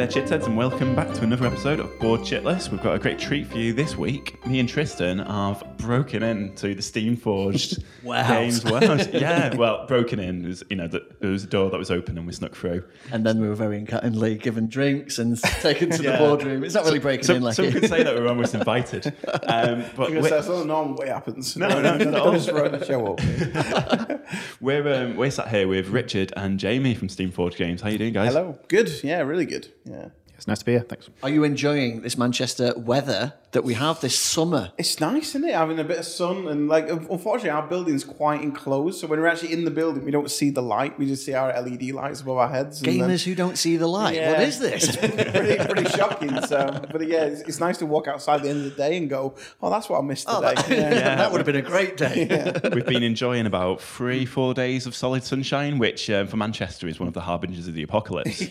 there, Chitheads, and welcome back to another episode of Board Chitlist. We've got a great treat for you this week. Me and Tristan have broken into the Steam Forged Wow. games world. yeah, well, broken in. It was, you know, the, there was a door that was open and we snuck through. And then we were very kindly given drinks and taken to Yeah. the boardroom. It's not really breaking Some, in like some could say that we were almost invited. Um, but Because we're, that's not the normal way it happens. No, no, not at all. Just run the show up. we're, um, we're sat here with Richard and Jamie from Steam Forged Games. How are you doing, guys? Hello. Good. Yeah, really good. Yeah. It's nice to be here. Thanks. Are you enjoying this Manchester weather that we have this summer? It's nice, isn't it? Having a bit of sun and like, unfortunately, our building's quite enclosed. So when we're actually in the building, we don't see the light. We just see our LED lights above our heads. and then- Gamers who don't see the light. Yeah. What is this? pretty, pretty shocking. So, but yeah, it's, it's nice to walk outside at the end of the day and go, "Oh, that's what I missed today." yeah. that would have been a great day. We've been enjoying about three, four days of solid sunshine, which um, for Manchester is one of the harbingers of the apocalypse.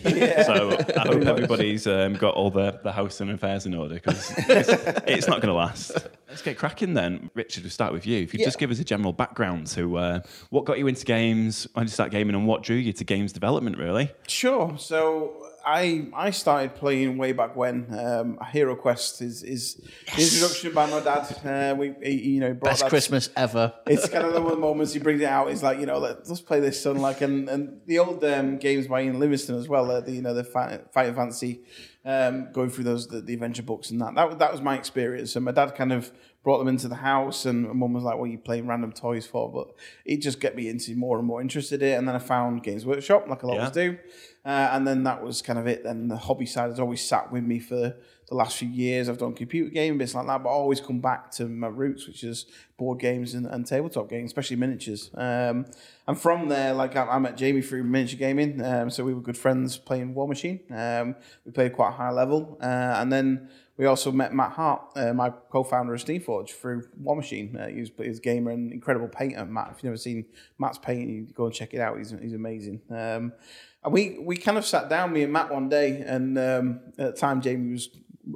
So I hope everybody's um, got all the, the house and affairs in order because it's, not going to last. Let's get cracking then. Richard, we'll start with you. If you would just give us a general background to uh, what got you into games, when did you start gaming, and what drew you to games development, really? Sure. So I I started playing way back when. Um, Hero Quest is is the introduction by my dad. Uh, we he, you know brought Best that Christmas ever. it's kind of the one of the moments he brings it out. He's like, you know, let, let's play this son. Like, and, and the old um, games by Ian Livingstone as well. Uh, the you know the Fi- Fighting Fantasy, um, going through those the, the adventure books and that. That was- that was my experience. And my dad kind of brought them into the house, and my mum was like, "What are you playing random toys for?" But it just get me into more and more interested in it. And then I found Games Workshop, like I'll always Yeah. do. Uh, and then that was kind of it. Then the hobby side has always sat with me for the last few years. I've done computer game bits like that, but I always come back to my roots, which is board games and, and tabletop games, especially miniatures. Um, and from there, like I, I met Jamie through miniature gaming, um, so we were good friends playing Warmachine. Um, we played quite a high level, uh, and then we also met Matt Hart, uh, my co-founder of Steamforge, through Warmachine. Uh, a gamer and incredible painter. Matt, if you've never seen Matt's painting, go and check it out. He's, he's amazing. Um, and we we kind of sat down, me and Matt, one day, and um, at the time Jamie was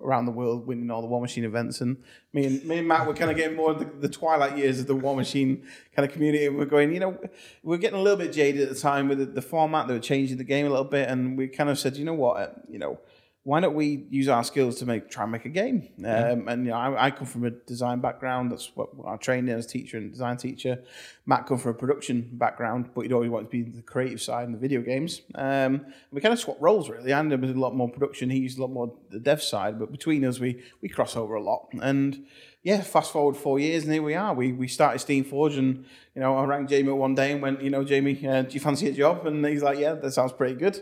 around the world winning all the Warmachine events, and me and me and Matt were kind of getting more of the, the twilight years of the Warmachine kind of community, and we're going, you know, we are getting a little bit jaded at the time with the, the format. They were changing the game a little bit, and we kind of said, you know what, you know. Why don't we use our skills to make try and make a game? Um, and you know, I, I come from a design background. That's what I trained in as teacher and design teacher. Matt come from a production background, but he'd always wanted to be the creative side in the video games. Um, we kind of swapped roles really. I did a lot more production. He used a lot more the dev side, but between us, we we cross over a lot. And yeah, fast forward four years, and here we are. We we started Steam Forge, and you know, I rang Jamie one day and went, you know, Jamie, uh, do you fancy a job? And he's like, yeah, that sounds pretty good.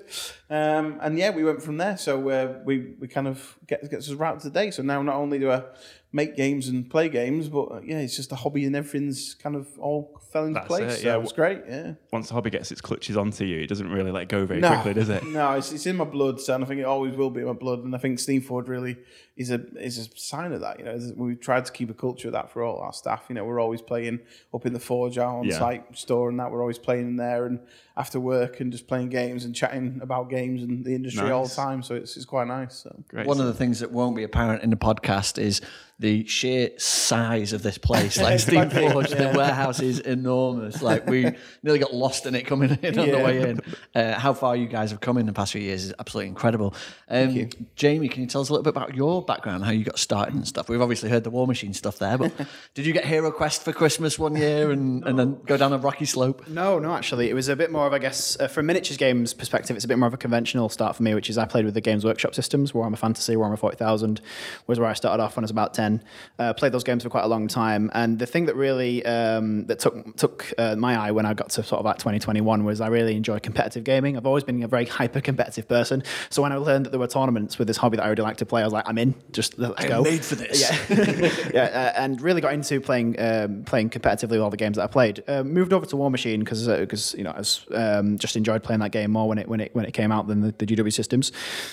Um, and yeah, we went from there. So uh, we we kind of get gets us right today. So now not only do I make games and play games, but uh, yeah, it's just a hobby, and everything's kind of all fell into That's place. it, so yeah. it's great. Yeah. Once the hobby gets its clutches onto you, it doesn't really let go very No, quickly, does it? No, it's, it's in my blood, so and I think it always will be in my blood. And I think Steamforge really is a is a sign of that. You know, we've tried to keep a culture of that for all our staff. You know, we're always playing up in the Forge, our on-site store, and that we're always playing in there, and after work, and just playing games and chatting about games and the industry all the time. So it's, it's quite nice. So. Great. One of the things that won't be apparent in the podcast is the sheer size of this place. Like Steam Forge, the warehouse is enormous. Like we nearly got lost in it coming in on the way in. Uh, how far you guys have come in the past few years is absolutely incredible. Um, Jamie, can you tell us a little bit about your background, how you got started and stuff? We've obviously heard the Warmachine stuff there, but did you get Hero Quest for Christmas one year and, and then go down a rocky slope? No, no, actually, it was a bit more of, I guess, uh, from miniatures games perspective, it's a bit more of a conventional start for me, which is I played with the Games Workshop systems, Warhammer Fantasy, Warhammer 40,000, was where I started off when I was about 10. Uh, played those games for quite a long time, and the thing that really um, that took took uh, my eye when I got to sort of like 2021 was I really enjoy competitive gaming. I've always been a very hyper competitive person, so when I learned that there were tournaments with this hobby that I really like to play, I was like, I'm in, just let's go. made for this. Yeah, yeah, uh, and really got into playing um, playing competitively with all the games that I played. Uh, moved over to Warmachine because because you know I was, um, just enjoyed playing that game more when it when it when it came out than the, the GW systems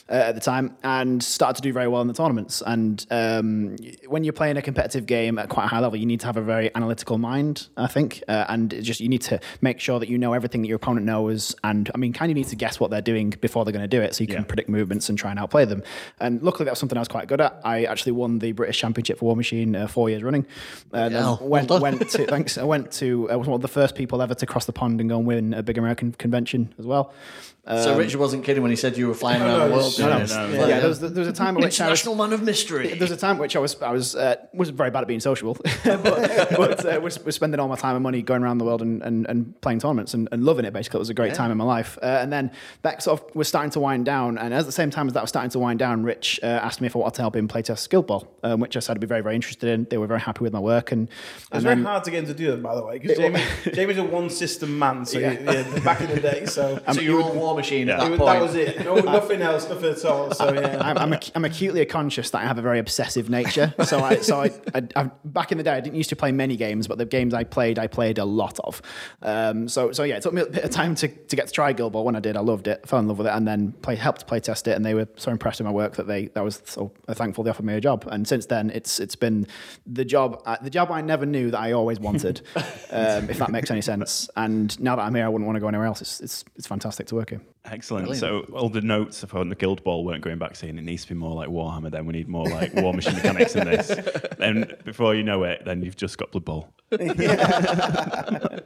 uh, at the time, and started to do very well in the tournaments. And um, when you're playing a competitive game at quite a high level, you need to have a very analytical mind, I think, uh, and just you need to make sure that you know everything that your opponent knows, and I mean, kind of need to guess what they're doing before they're going to do it, so you can predict movements and try and outplay them. And luckily, that was something I was quite good at. I actually won the British Championship for Warmachine uh, four years running. And then hell, well went done. went to thanks. I went to I was one of the first people ever to cross the pond and go and win a big American convention as well. so Richard wasn't kidding when he said you were flying around the world. no, no, this. no. Yeah, Yeah. there was there was a time at which I was man of mystery. there's a time which I was I was uh, was very bad at being sociable, but, but uh, was, was spending all my time and money going around the world and, and, and playing tournaments and, and loving it. Basically, it was a great time in my life. Uh, and then that sort of was starting to wind down. And at the same time as that was starting to wind down, Rich uh, asked me if I wanted to help him playtest Guild Ball, um, which I said I'd be very very interested in. They were very happy with my work and. It's and very then- hard to get him to do that, by the way, because Jamie, Jamie's a one system man. So yeah. yeah, back in the day, so so you're all Warmachine at that It was- point. that was it. No, nothing else, nothing at all. So yeah, I'm, I'm, ac- I'm acutely conscious that I have a very obsessive nature. So, I, so I, I, I, back in the day, I didn't used to play many games, but the games I played, I played a lot of. Um, so, so yeah, it took me a bit of time to, to get to try Guild Ball. When I did, I loved it, fell in love with it, and then play, helped play test it. And they were so impressed with my work that they, that was so thankful they offered me a job. And since then, it's it's been the job, uh, the job I never knew that I always wanted, um, if that makes any sense. And now that I'm here, I wouldn't want to go anywhere else. It's it's, it's fantastic to work here. Excellent. So all the notes upon the Guild Ball weren't going back saying it needs to be more like Warhammer. Then we need more like Warmachine mechanics in this. Then before you know it, then you've just got Blood Bowl. that,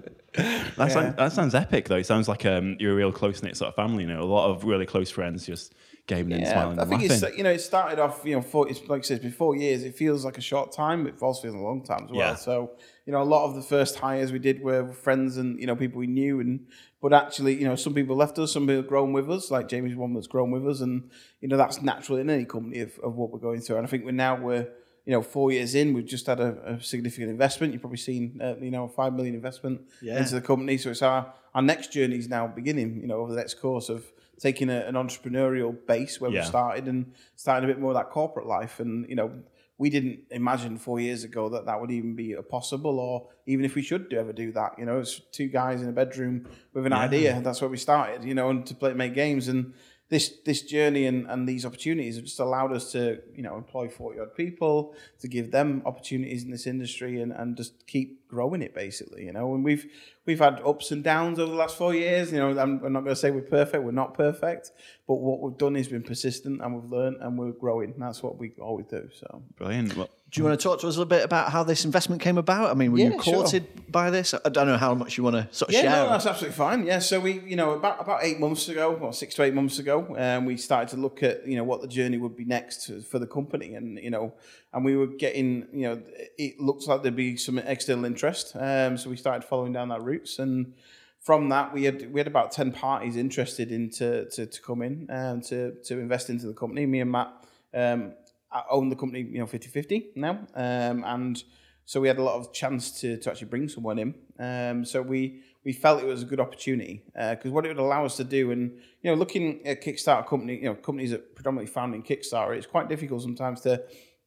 sound, that sounds epic though. It sounds like um, you're a real close knit sort of family. You know, a lot of really close friends just gaming and smiling I think laughing. it's you know it started off you know four, it's like I said before years. It feels like a short time, but it also feels a long time as well. Yeah. So you know a lot of the first hires we did were friends and you know people we knew, and but actually you know some people left us, some people have grown with us. Like Jamie's one that's grown with us, and you know that's natural in any company of, of what we're going through. And I think we're now we're you know four years in, we've just had a, a significant investment. You've probably seen uh, you know a five million investment Yeah. into the company. So it's our our next journey is now beginning. You know over the next course of taking a, an entrepreneurial base where Yeah. we started and starting a bit more of that corporate life. And you know, we didn't imagine four years ago that that would even be possible, or even if we should do, ever do that. You know, it's two guys in a bedroom with an idea. That's where we started. You know, and to play make games and. This, this journey and, and these opportunities have just allowed us to you know employ 40 odd people to give them opportunities in this industry and, and just keep growing it basically you know? And we've we've had ups and downs over the last four years you know? I'm, I'm not going to say we're perfect we're not perfect but what we've done is been persistent and we've learned and we're growing. That's what we always do so. Brilliant. Well, Do you want to talk to us a little bit about how this investment came about? I mean, were you Yeah, sure. courted by this? I don't know how much you want to sort of Yeah, share. no, that's absolutely fine. Yeah, so we, you know, about about eight months ago, or six to eight months ago, um, we started to look at, you know, what the journey would be next for the company, and you know, and we were getting, you know, it looks like there'd be some external interest, um, so we started following down that routes, and from that we had we had about ten parties interested in to to, to come in and to to invest into the company. Me and Matt um, I own the company, you know, 50-50 now, um, and so we had a lot of chance to, to actually bring someone in. Um, so we we felt it was a good opportunity because what it would allow us to do, and you know, looking at Kickstarter company, you know, companies that predominantly found in Kickstarter, it's quite difficult sometimes to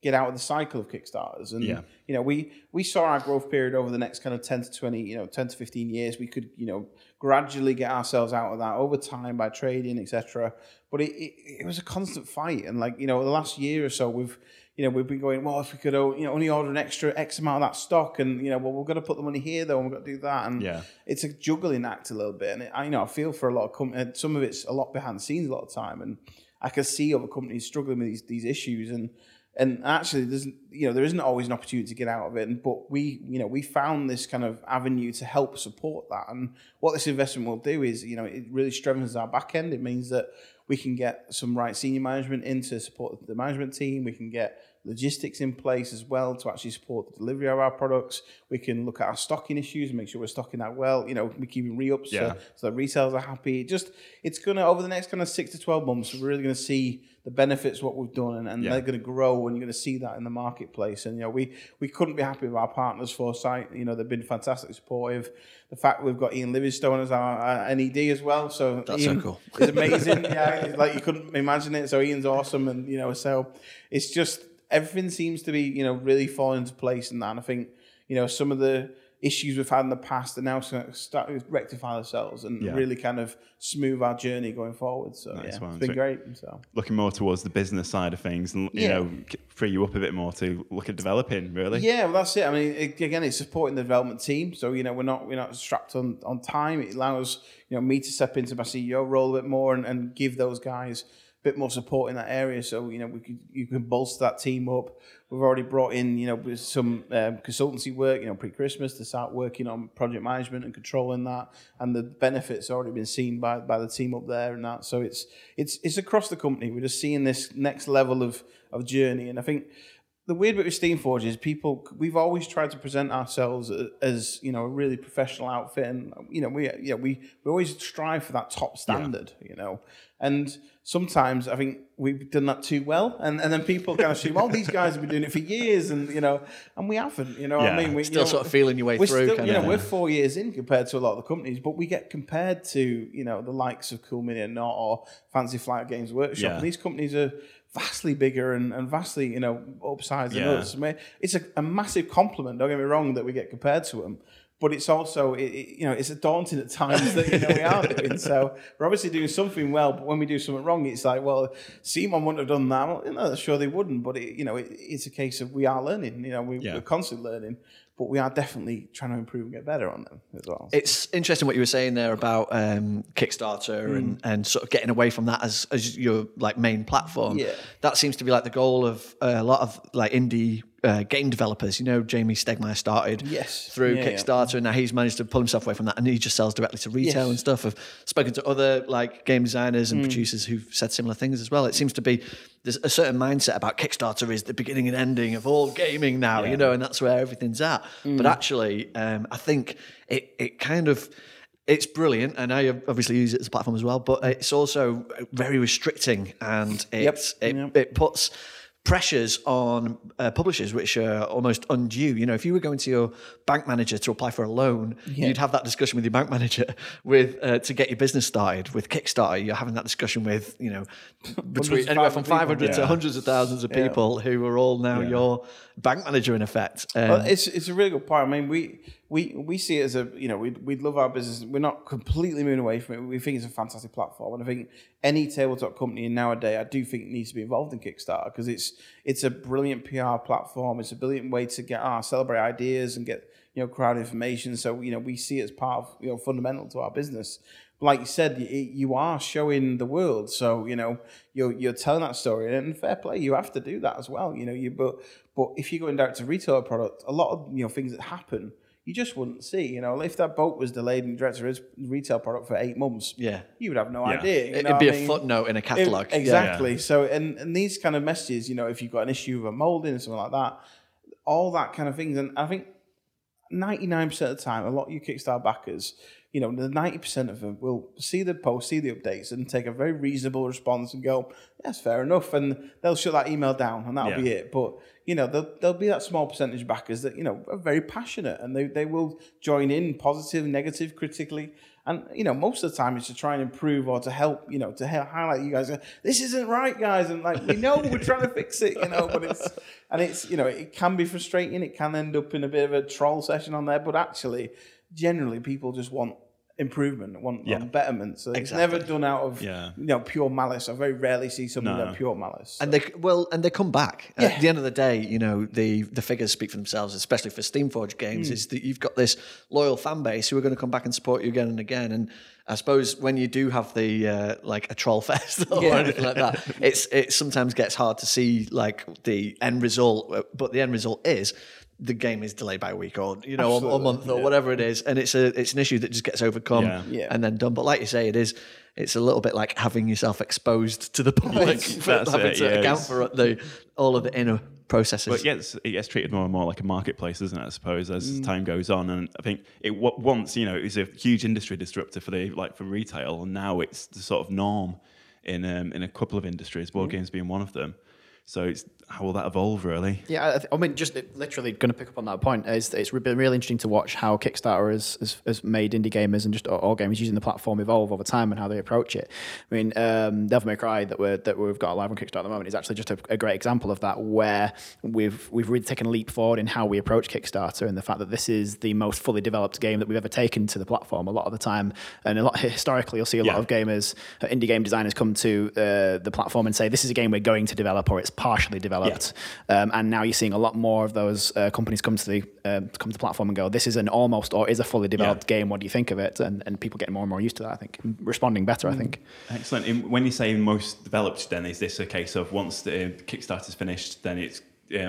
get out of the cycle of Kickstarters. And Yeah. you know, we we saw our growth period over the next kind of ten to twenty, you know, ten to fifteen years. We could, you know, gradually get ourselves out of that over time by trading, etc. But it, it, it was a constant fight, and like you know, the last year or so, we've you know we've been going well. If we could, you know, only order an extra X amount of that stock, and you know, well, we're going to put the money here though, and we've got to do that, and Yeah. it's a juggling act a little bit. And it, I you know I feel for a lot of companies. Some of it's a lot behind the scenes a lot of time, and I can see other companies struggling with these these issues and. And actually, there's you know there isn't always an opportunity to get out of it, and, but we you know we found this kind of avenue to help support that. And what this investment will do is you know it really strengthens our back end. It means that we can get some right senior management in to support the management team. We can get logistics in place as well to actually support the delivery of our products. We can look at our stocking issues and make sure we're stocking that well. You know, we're keeping re-ups Yeah. so, so that retailers are happy. Just it's gonna over the next kind of six to twelve months, we're really gonna see the benefits what we've done, and, and Yeah. they're going to grow, and you're going to see that in the marketplace. And you know, we we couldn't be happy with our partners, Foresight. You know, they've been fantastic supportive. The fact we've got Ian Livingstone as our, our NED as well, so That's so Ian cool. is amazing. yeah, like you couldn't imagine it. So Ian's awesome, and you know, so it's just everything seems to be you know really falling into place, and that. And I think you know some of the issues we've had in the past, and now start to rectify ourselves and Yeah. really kind of smooth our journey going forward. So Nice yeah, one. it's been So- great. So Looking more towards the business side of things, and you Yeah. know, free you up a bit more to look at developing. Really. yeah, well, that's it. I mean, it, again, it's supporting the development team. So you know, we're not we're not strapped on on time. It allows you know me to step into my CEO role a bit more and, and give those guys a bit more support in that area. So you know, we could you can bolster that team up. We've already brought in you know some um, consultancy work. You know, pre Christmas to start working on project management and controlling that, and the benefits already been seen by by the team up there and that. So it's it's it's across the company. We're just seeing this next level of of journey, and I think the weird bit with Steamforge is people. We've always tried to present ourselves as you know a really professional outfit, and you know we yeah we we always strive for that top standard, you know. And sometimes I think we've done that too well, and, and then people kind of assume, oh, these guys have been doing it for years, and you know, and we haven't, you know. what I mean, we, Still you know, sort of feeling your way we're through, Still, kind you know, of. we're four years in compared to a lot of the companies, but we get compared to you know the likes of Cool Mini and Not or Fantasy Flight Games Workshop. Yeah. And these companies are vastly bigger and, and vastly you know upsized than Yeah. us. I mean, it's a, a massive compliment. Don't get me wrong that we get compared to them. But it's also, it, it- you know, it's daunting at times that you know we are doing. So we're obviously doing something well, but when we do something wrong, it's like, well, Simon wouldn't have done that. Well, you know, sure they wouldn't, but it, you know, it, it's a case of we are learning. You know, we, Yeah. we're constantly learning, but we are definitely trying to improve and get better on them as well. It's interesting what you were saying there about um, Kickstarter Mm. and, and sort of getting away from that as, as your like main platform. Yeah. That seems to be like the goal of uh, a lot of like indie uh, game developers. You know, Jamey Stegmaier started Yes. through Yeah, yeah. Kickstarter, and now he's managed to pull himself away from that, and he just sells directly to retail Yes. and stuff. I've spoken to other like game designers Mm. and producers who've said similar things as well. It seems to be there's a certain mindset about Kickstarter is the beginning and ending of all gaming now, you know, and that's where everything's at. Mm. But actually, um, I think it it kind of it's brilliant, and I obviously use it as a platform as well. But it's also very restricting, and it's it, Yep. it puts pressures on uh, publishers which are almost undue. You know, if you were going to your bank manager to apply for a loan, you'd have that discussion with your bank manager with uh, to get your business started. With Kickstarter, you're having that discussion with you know between anywhere from 500 people. to hundreds of thousands of people who are all now your bank manager in effect. Um, Well, it's it's a really good point. I mean, we we we see it as a you know we we love our business. We're not completely moving away from it. We think it's a fantastic platform, and I think any tabletop company nowadays, I do think needs to be involved in Kickstarter because it's it's a brilliant PR platform. It's a brilliant way to get our celebrate ideas and get you know crowd information. So you know we see it as part of you know fundamental to our business. Like you said, you, you are showing the world, so you know you're you're telling that story, and fair play, you have to do that as well. You know, you but but if you're going direct to retail product, a lot of you know things that happen you just wouldn't see. You know, if that boat was delayed in to retail product for eight months, Yeah. you would have no Yeah. idea. you It'd be I a mean? footnote in a It- catalogue. Yeah. exactly. So, and, and these kind of messages, you know, if you've got an issue with a molding or something like that, all that kind of things. And I think 99% of the time, a lot of you Kickstarter backers, you know, the 90% of them will see the post, see the updates, and take a very reasonable response and go, that's fair enough. And they'll shut that email down and that'll be it. But, you know, there'll, there'll be that small percentage of backers that, you know, are very passionate and they, they will join in positive, negative, critically. And, you know, most of the time it's to try and improve or to help, you know, to highlight you guys. This isn't right, guys. And like, we know we're trying to fix it, you know, but it's, and it's, you know, it can be frustrating. It can end up in a bit of a troll session on there. But actually, generally, people just want improvement, want, Yeah. want betterment. So it's Exactly. never done out of, Yeah. you know, pure malice. I very rarely see something No. that pure malice. And they well, and they come back. Yeah. At the end of the day, you know, the the figures speak for themselves, especially for Steamforge games. Is that you've got this loyal fan base who are going to come back and support you again and again. And I suppose when you do have the uh, like a troll fest or Yeah. anything like that, it's it sometimes gets hard to see like the end result. uh, But the end result is the game is delayed by a week or you know or, or a Absolutely, month or whatever it is, and it's a it's an issue that just gets overcome Yeah. Yeah. and then done. But like you say, it is. It's a little bit like having yourself exposed to the public for That's having it, to yeah, account for the all of the inner processes. But it gets it gets treated more and more like a marketplace, isn't it? I suppose Mm. as time goes on, and I think it once you know it was a huge industry disruptor for the like for retail, and now it's the sort of norm in um, in a couple of industries, Mm. board games being one of them. So it's how will that evolve, really? Yeah, I, th- I mean, just literally going to pick up on that point. Is it's been really interesting to watch how Kickstarter has, has, has made indie gamers and just all gamers using the platform evolve over time and how they approach it. I mean, um, Devil May Cry that we're that we've got live on Kickstarter at the moment is actually just a, a, great example of that, where we've we've really taken a leap forward in how we approach Kickstarter and the fact that this is the most fully developed game that we've ever taken to the platform. A lot of the time, and a lot historically, you'll see a yeah. lot of gamers, uh, indie game designers, come to uh, the platform and say, "This is a game we're going to develop," or "It's partially developed." Yeah. Um, and now you're seeing a lot more of those uh, companies come to the uh, come to the platform and go, "This is an almost or is a fully developed yeah. game. What do you think of it?" And, and people getting more and more used to that. I think responding better. Mm. I think. Excellent. And when you say most developed, then is this a case of once the Kickstarter's finished, then it's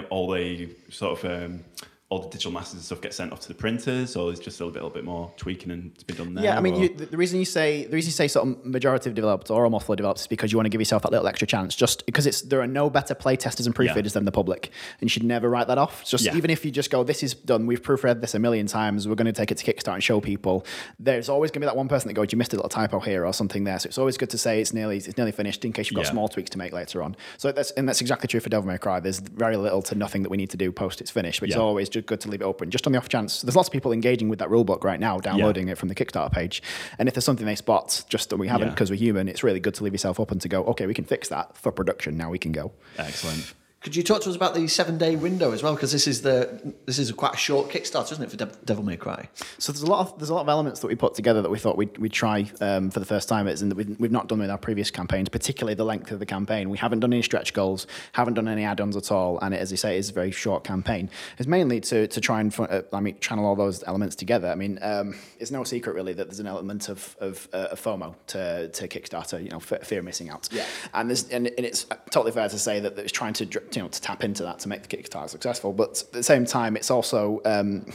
all the sort of um, all the digital masters and stuff get sent off to the printers, or is just a little bit, a little bit more tweaking and to be done there? Yeah, I mean, you, the reason you say the reason you say sort of majority of developed or almost fully developed is because you want to give yourself that little extra chance. Just because it's there are no better play testers and proofreaders yeah. than the public, and you should never write that off. Just yeah. even if you just go, this is done, we've proofread this a million times, we're going to take it to Kickstarter and show people. There's always going to be that one person that goes, you missed a little typo here or something there. So it's always good to say it's nearly it's nearly finished in case you've got yeah. small tweaks to make later on. So that's and that's exactly true for Devil May Cry. There's very little to nothing that we need to do post it's finished, but it's always just good to leave it open just on the off chance. There's lots of people engaging with that rulebook right now, downloading yeah. it from the Kickstarter page. And if there's something they spot just that we haven't because yeah. we're human, it's really good to leave yourself open to go, okay, we can fix that for production. Now we can go. Excellent. Could you talk to us about the seven day window as well? Because this is the this is a quite a short Kickstarter, isn't it, for De- Devil May Cry? So there's a lot of there's a lot of elements that we put together that we thought we'd, we'd try um, for the first time. It's and that we've, we've not done with our previous campaigns, particularly the length of the campaign. We haven't done any stretch goals, haven't done any add-ons at all, and it, as you say, is a very short campaign. It's mainly to to try and uh, I mean channel all those elements together. I mean, um, it's no secret really that there's an element of of, uh, of FOMO to to Kickstarter. You know, fear of missing out. Yeah. And there's and, and it's totally fair to say that it's trying to you know to tap into that to make the Kickstarter successful. But at the same time, it's also, um,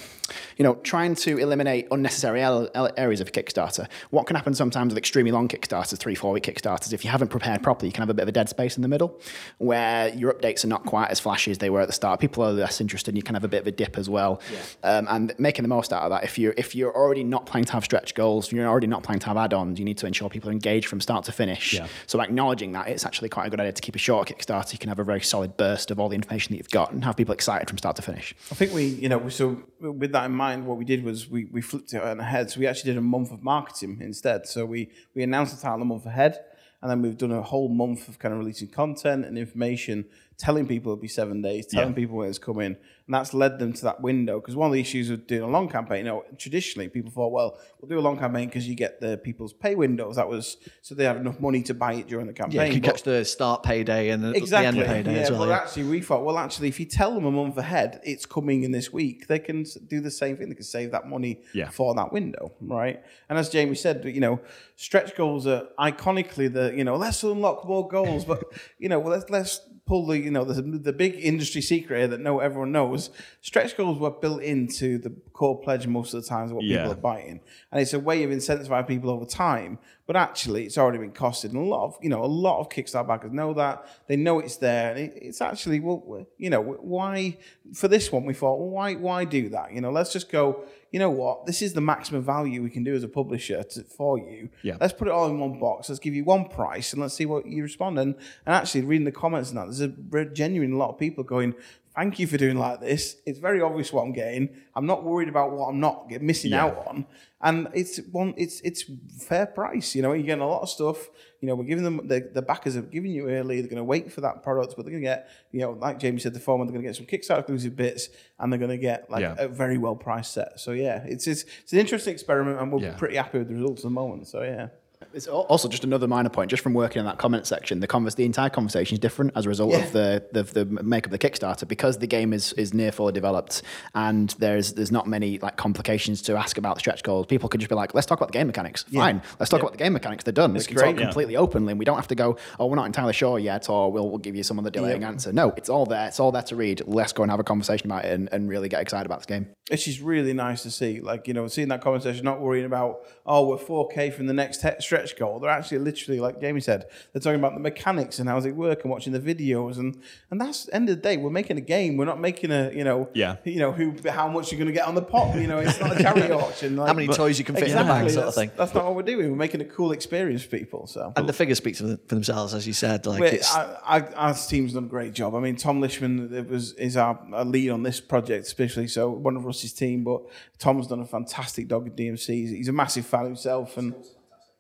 you know, trying to eliminate unnecessary areas of a Kickstarter. What can happen sometimes with extremely long Kickstarters, three, four week Kickstarters, if you haven't prepared properly, you can have a bit of a dead space in the middle where your updates are not quite as flashy as they were at the start. People are less interested, and you can have a bit of a dip as well. Yeah. Um, and making the most out of that. If you're if you're already not planning to have stretch goals, you're already not planning to have add-ons, you need to ensure people are engaged from start to finish. Yeah. So acknowledging that, it's actually quite a good idea to keep a short Kickstarter. You can have a very solid burst of all the information that you've got and have people excited from start to finish. I think we, you know, so with that in mind, what we did was we, we flipped it on the head. So we actually did a month of marketing instead. So we, we announced the title a month ahead. And then we've done a whole month of kind of releasing content and information telling people it'll be seven days, telling yeah. people when it's coming, and that's led them to that window. Because one of the issues with doing a long campaign, you know, traditionally people thought, well, we'll do a long campaign because you get the people's pay windows. That was so they have enough money to buy it during the campaign. Yeah, you catch the start payday and the, exactly. the end payday yeah, as well. But yeah. actually, we thought, well, actually, if you tell them a month ahead it's coming in this week, they can do the same thing. They can save that money yeah. for that window, right? And as Jamie said, you know, stretch goals are iconically the you know let's unlock more goals, but you know, well, let's let's pull the you know the, the big industry secret here that no everyone knows. Stretch goals were built into the core pledge most of the times what yeah. people are buying, and it's a way of incentivizing people over time. But actually, it's already been costed, and a lot of you know a lot of Kickstarter backers know that they know it's there, and it, it's actually well you know why for this one we thought well why why do that you know let's just go you know what, this is the maximum value we can do as a publisher to, for you. Yeah. Let's put it all in one box. Let's give you one price and let's see what you respond. And, and actually, reading the comments and that, there's a genuine lot of people going, thank you for doing like this. It's very obvious what I'm getting. I'm not worried about what I'm not missing yeah. out on. And it's one, it's it's fair price. You know, you're getting a lot of stuff. You know, we're giving them the, the backers are giving you early. They're going to wait for that product, but they're going to get, you know, like Jamie said, the FOMO, they're going to get some Kickstarter exclusive bits, and they're going to get like yeah. a very well priced set. So yeah, it's it's, it's an interesting experiment, and we're yeah. pretty happy with the results at the moment. So yeah. It's also just another minor point, just from working in that comment section. The converse, the entire conversation is different as a result yeah. of the, the the make of the Kickstarter because the game is is near fully developed and there's there's not many like complications to ask about the stretch goals. People could just be like, let's talk about the game mechanics. Yeah. Fine, let's talk yeah. about the game mechanics. They're done. It's we can great, talk completely openly. And we don't have to go, oh, we're not entirely sure yet, or we'll, we'll give you some other delaying answer. No, it's all there. It's all there to read. Let's go and have a conversation about it and, and really get excited about this game. It's just really nice to see, like you know, seeing that conversation, not worrying about oh, we're 4K from the next te- stretch stretch goal. They're actually literally, like Jamie said, they're talking about the mechanics and how does it work and watching the videos and and that's end of the day. We're making a game. We're not making a you know Yeah. you know who how much you're going to get on the pot. You know, it's not a charity auction. Like, How many toys you can fit in the bag, sort of thing. That's not what we're doing. We're making a cool experience for people. So And the figures speak for, for themselves, as you said. Like Wait, it's, I, I, our team's done a great job. I mean, Tom Lishman it was is our, our lead on this project, especially so one of Russ's team. But Tom's done a fantastic dog at DMC. He's, he's a massive fan himself, and he,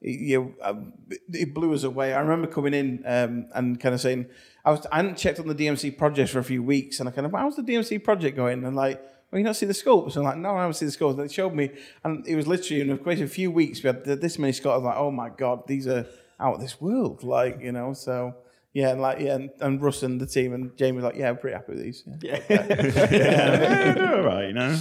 you know, um, it blew us away. I remember coming in um, and kind of saying, I was I hadn't checked on the DMC project for a few weeks, and I kind of, how's the DMC project going? And like. Well, you not see the sculpts? I'm like, no, I haven't seen the sculpts. They showed me, and it was literally in a, quite a few weeks. We had this many sculpts. I was like, oh my god, these are out of this world. Like, you know, so yeah, and like yeah, and, and Russ and the team and Jamie was like, yeah, I'm pretty happy with these. Yeah. yeah, they're all right, you know.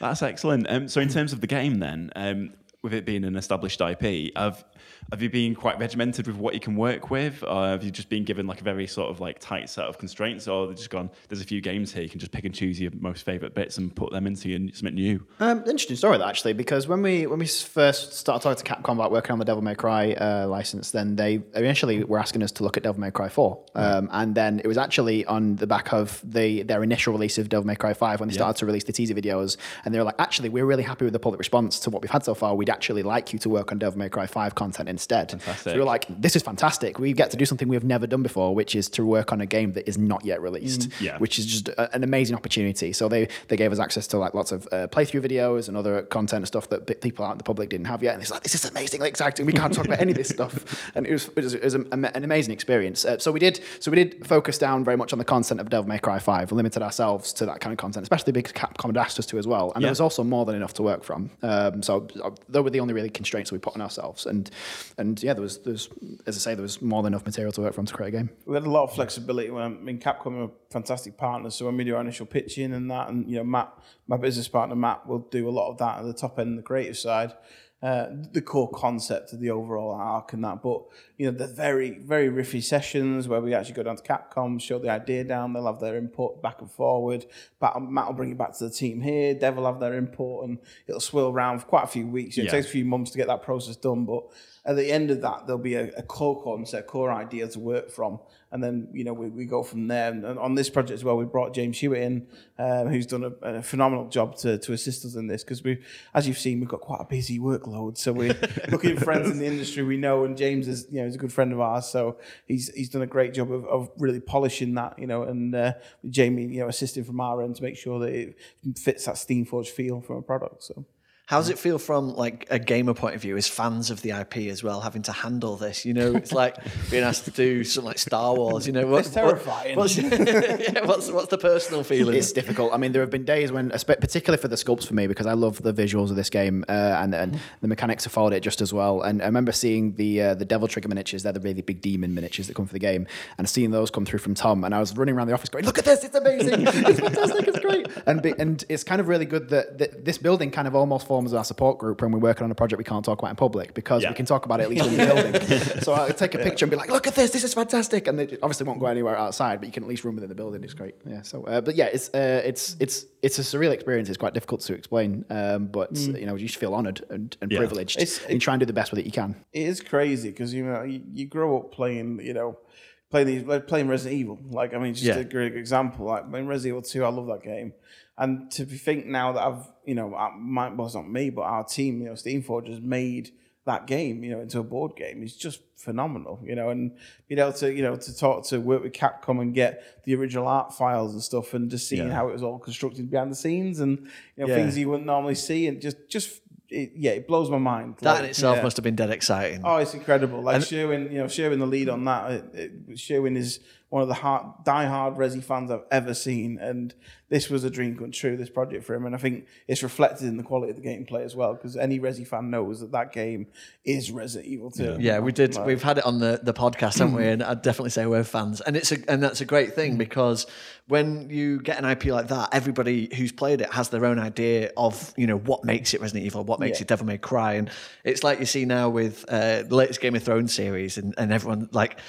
That's excellent. Um, so, in terms of the game, then, um, with it being an established IP, have have you been quite regimented with what you can work with, or have you just been given like a very sort of like tight set of constraints, or they've just gone? There's a few games here you can just pick and choose your most favorite bits and put them into your, something new. Um, interesting story that actually, because when we when we first started talking to Capcom about working on the Devil May Cry uh, license, then they initially were asking us to look at Devil May Cry Four, um, and then it was actually on the back of the their initial release of Devil May Cry Five when they started to release the teaser videos, and they were like, actually, we're really happy with the public response to what we've had so far. We'd actually like you to work on Devil May Cry Five content instead. Fantastic. So we were like, this is fantastic. We get to do something we've never done before, which is to work on a game that is not yet released, Yeah. which is just a, an amazing opportunity. So they they gave us access to like lots of uh, playthrough videos and other content and stuff that people out in the public didn't have yet. And it's like this is amazingly exciting. We can't talk about any of this stuff, and it was it was, it was a- an amazing experience. Uh, so we did so we did focus down very much on the content of Devil May Cry Five, limited ourselves to that kind of content, especially because Capcom had asked us to as well. And Yeah. there was also more than enough to work from. Um, so uh, they were the only really constraints we put on ourselves. And and yeah, there was there was as I say, there was more than enough material to work from to create a game. We had a lot of flexibility. When, I mean, Capcom are fantastic partners. So when we do our initial pitching and that, and you know, Matt, my business partner Matt, will do a lot of that at the top end, the creative side, uh, the core concept of the overall arc and that. But you know, the very very riffy sessions where we actually go down to Capcom, show the idea down. They'll have their input back and forward. But Matt will bring it back to the team here. Dev will have their input, and it'll swirl around for quite a few weeks. You know, Yeah. It takes a few months to get that process done, but at the end of that, there'll be a, a core concept, core idea to work from, and then you know we, we go from there. And on this project as well, we brought James Hewitt in, um, who's done a, a phenomenal job to, to assist us in this because we, as you've seen, we've got quite a busy workload. So we're looking at friends in the industry we know, and James is you know he's a good friend of ours, so he's he's done a great job of, of really polishing that, you know, and uh, Jamie you know assisting from our end to make sure that it fits that Steamforge feel from a product. So. How does it feel from like a gamer point of view, as fans of the IP as well, having to handle this? You know, it's like being asked to do something like Star Wars. You know, what, It's terrifying. What, what's, yeah, what's what's the personal feeling? It's difficult. I mean, there have been days when, particularly for the sculpts for me, because I love the visuals of this game uh, and, and the mechanics have followed it just as well. And I remember seeing the uh, the Devil Trigger miniatures. They're the really big demon miniatures that come for the game, and seeing those come through from Tom. And I was running around the office going, "Look at this! It's amazing! It's fantastic! It's great!" And be, and it's kind of really good that, that this building kind of almost forms our support group when we're working on a project we can't talk about in public because Yeah. we can talk about it at least in the building. So I take a picture and be like, "Look at this! This is fantastic!" And it obviously won't go anywhere outside, but you can at least room within the building. It's great. Yeah. So, uh, but yeah, it's uh, it's it's it's a surreal experience. It's quite difficult to explain, um, but you know, you just feel honoured and, and Yeah. privileged. It's- and you try and do the best with it you can. it is crazy because you know you, you grow up playing you know playing these playing Resident Evil like I mean just Yeah. a great example like in Resident Evil Two I love that game and to think now that I've you know I, my well it's not me but our team you know Steamforge has made that game you know into a board game is just phenomenal you know and being able to you know to talk to work with Capcom and get the original art files and stuff and just seeing Yeah. how it was all constructed behind the scenes and you know Yeah. things you wouldn't normally see and just just it, yeah it blows my mind that Like, in itself yeah. must have been dead exciting. Oh, it's incredible! Like Sherwin, you know, Sherwin the lead on that. It, it, Sherwin is one of the hard, die-hard Resi fans I've ever seen, and this was a dream come true. This project for him, and I think it's reflected in the quality of the gameplay as well. Because any Resi fan knows that that game is Resident Evil 2. Yeah, we did. Like- We've had it on the, the podcast, haven't we? And I'd definitely say we're fans, and it's a, and that's a great thing because when you get an IP like that, everybody who's played it has their own idea of you know what makes it Resident Evil, what makes Yeah. it Devil May Cry, and it's like you see now with uh, the latest Game of Thrones series, and, and everyone like.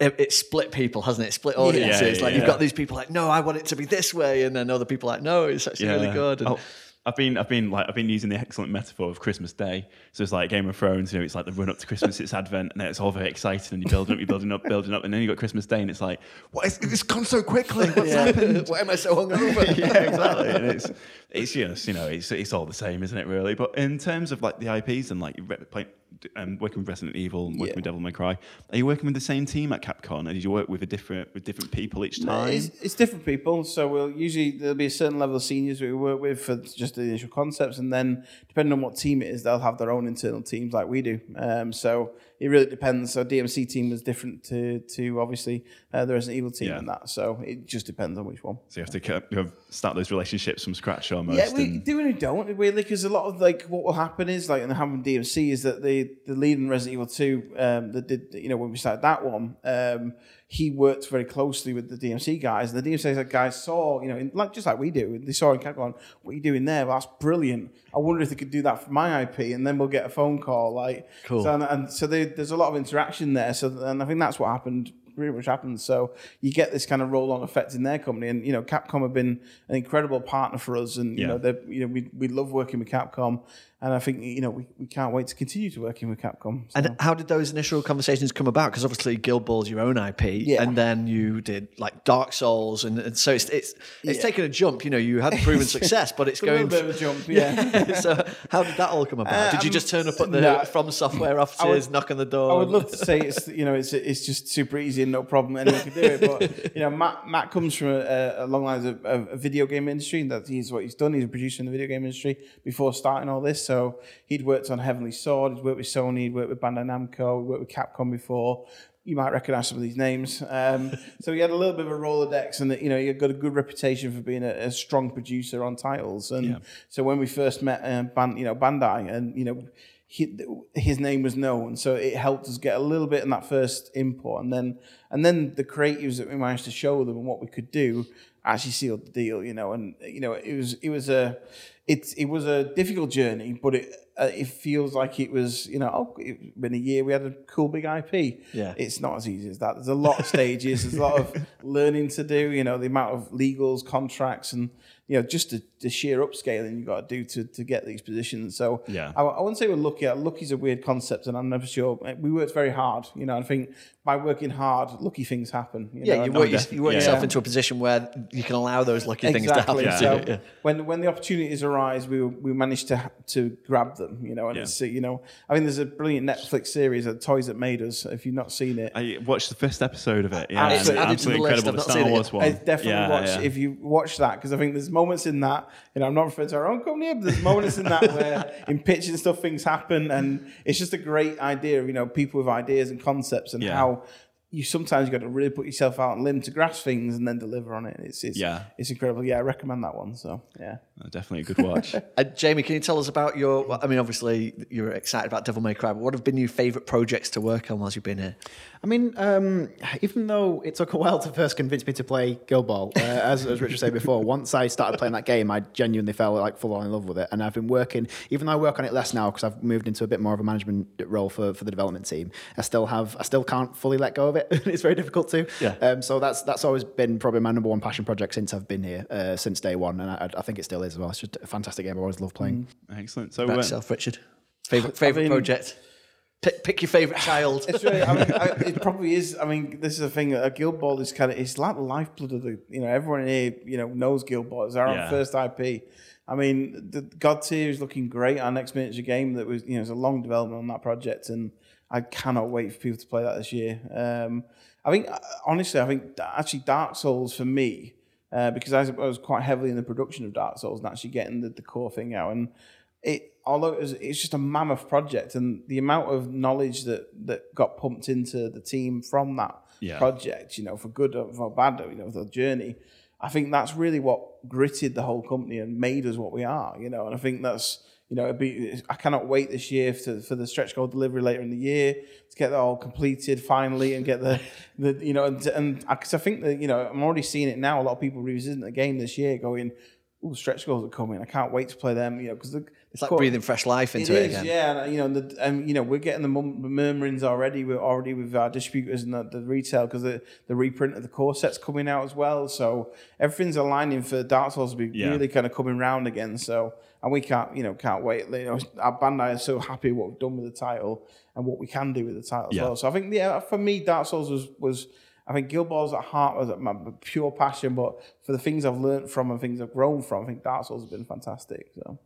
It, it split people, hasn't it? Split audiences. yeah, like yeah. you've got these people like, no, I want it to be this way, and then other people like, no, it's actually really good. And, Oh, I've been, I've been like, I've been using the excellent metaphor of Christmas Day. So it's like Game of Thrones. You know, it's like the run up to Christmas, it's Advent, and it's all very exciting, and you're building up, you're building up, building up, and then you got Christmas Day, and it's like, what is it's gone so quickly? What's happened? Why am I so hungover? yeah, exactly. And it's it's just you know it's it's all the same, isn't it? Really. But in terms of like the IPs and like playing, um, working with Resident Evil, and working Yeah. with Devil May Cry, are you working with the same team at Capcom, and did you work with a different with different people each time? It's, it's different people. So we'll usually there'll be a certain level of seniors we work with for just the initial concepts, and then depending on what team it is, they'll have their own internal teams like we do. Um, so it really depends. So DMC team was different to to obviously uh, the Resident Evil team Yeah. and that. So it just depends on which one. so you have to you know, start those relationships from scratch almost. Yeah, we and- do and we don't really because a lot of like what will happen is like and happened with DMC is that the the lead in Resident Evil Two um, that did you know when we started that one um, he worked very closely with the DMC guys and the DMC guys saw you know in, like just like we do they saw in Capcom what are you doing there well, that's brilliant I wonder if they could do that for my IP and then we'll get a phone call like Cool. so, and, and so they, there's a lot of interaction there so and I think that's what happened pretty much happens. So you get this kind of roll-on effect in their company, and you know, Capcom have been an incredible partner for us, and you Yeah. know, they you know, we we love working with Capcom, and I think you know we, we can't wait to continue to working with Capcom. So. And how did those initial conversations come about? Because obviously Guild Ball's your own IP, Yeah. and then you did like Dark Souls, and, and so it's it's it's Yeah. taken a jump. You know, you had proven success, but it's It's a going. bit of a jump, yeah. so how did that all come about? did you Um, just turn up at the no. FromSoftware offices, knock on the door? I would love to say it's you know it's it's just super easy and no problem anyone can do it. But you know Matt Matt comes from a, a long line of, of a video game industry and that he's what he's done. He's a producer in the video game industry before starting all this. So he'd worked on Heavenly Sword. He'd worked with Sony. He'd worked with Bandai Namco. He worked with Capcom before. You might recognize some of these names. Um, so he had a little bit of a Rolodex, and you know he got a good reputation for being a, a strong producer on titles. And so when we first met, uh, Ban, you know Bandai, and you know he, his name was known, so it helped us get a little bit in that first import, and then and then the creatives that we managed to show them and what we could do actually sealed the deal, you know, and you know it was it was a it it was a difficult journey, but it uh, it feels like it was you know oh it's been a year we had a cool big IP. Yeah. it's not as easy as that. There's a lot of stages. There's a lot of learning to do. You know, the amount of legals, contracts, and you know just the, the sheer upscaling you've got to do to to get these positions. So Yeah. I, I wouldn't say we're lucky. Lucky's a weird concept, and I'm never sure. We worked very hard. You know, I think by working hard, lucky things happen. You yeah, know, you work, definitely. you work Yeah. yourself into a position where you can allow those lucky things to happen. Exactly. So Yeah. when when the opportunities arise, we we managed to to grab them. You know, and Yeah. it's you know, I mean, there's a brilliant Netflix series, uh, "Toys That Made Us." If you've not seen it, I watched the first episode of it. Yeah, Added- and added to the absolutely incredible. I've The Star Wars one. I definitely Yeah, watch yeah. if you watch that because I think there's moments in that. You know, I'm not referring to our own company, but there's moments in that where in pitching stuff things happen, and it's just a great idea of you know people with ideas and concepts and Yeah. how. You sometimes got to really put yourself out on a limb to grasp things and then deliver on it. It's, it's Yeah. it's incredible. Yeah, I recommend that one. So yeah, Definitely a good watch. Uh, Jamie, can you tell us about your? I mean, obviously you're excited about Devil May Cry, but what have been your favourite projects to work on whilst you've been here? I mean, um, even though it took a while to first convince me to play Guild Ball, uh, as, as Richard said before, once I started playing that game, I genuinely fell like full on in love with it. And I've been working, even though I work on it less now because I've moved into a bit more of a management role for, for the development team, I still have, I still can't fully let go of it. it's very difficult to. Yeah. Um, so that's that's always been probably my number one passion project since I've been here, uh, since day one, and I, I think it still is as well. It's just a fantastic game. I always love playing. Excellent. So, About uh, yourself, Richard. Favorite favorite mean- project. Pick, pick your favorite child. It's really, I mean, I, it probably is. I mean, this is the thing. A Guild Ball is kind of it's like the lifeblood of the. You know, everyone here, you know, knows Guild Ball. It's our Yeah. first IP. I mean, the Godtear is looking great. Our next miniature game that was, you know, it's a long development on that project, and I cannot wait for people to play that this year. Um, I think, uh, honestly, I think that actually Dark Souls for me, uh, because I was, I was quite heavily in the production of Dark Souls and actually getting the, the core thing out, and it although it was, it's just a mammoth project, and the amount of knowledge that that got pumped into the team from that Yeah. project, you know, for good or for bad, you know, the journey. I think that's really what gritted the whole company and made us what we are, you know. And I think that's, you know, it'd be, I cannot wait this year for, for the stretch goal delivery later in the year to get that all completed finally and get the, the you know, and, and I, cause I think that, you know, I'm already seeing it now. A lot of people revisiting the game this year going, oh, stretch goals are coming. I can't wait to play them. You know, because it's like breathing fresh life into it, it again. Yeah, and, you know, the, and you know, we're getting the murmurings already. We're already with our distributors and the, the retail because the, the reprint of the core set's coming out as well. So everything's aligning for Dark Souls to be yeah. really kind of coming round again. So and we can't, you know, can't wait. You know, our Bandai are so happy what we've done with the title and what we can do with the title yeah. as well. So I think, yeah, for me, Dark Souls was was. I think Guild Ball's at heart was my pure passion, but for the things I've learned from and things I've grown from, I think Dark Souls has been fantastic. So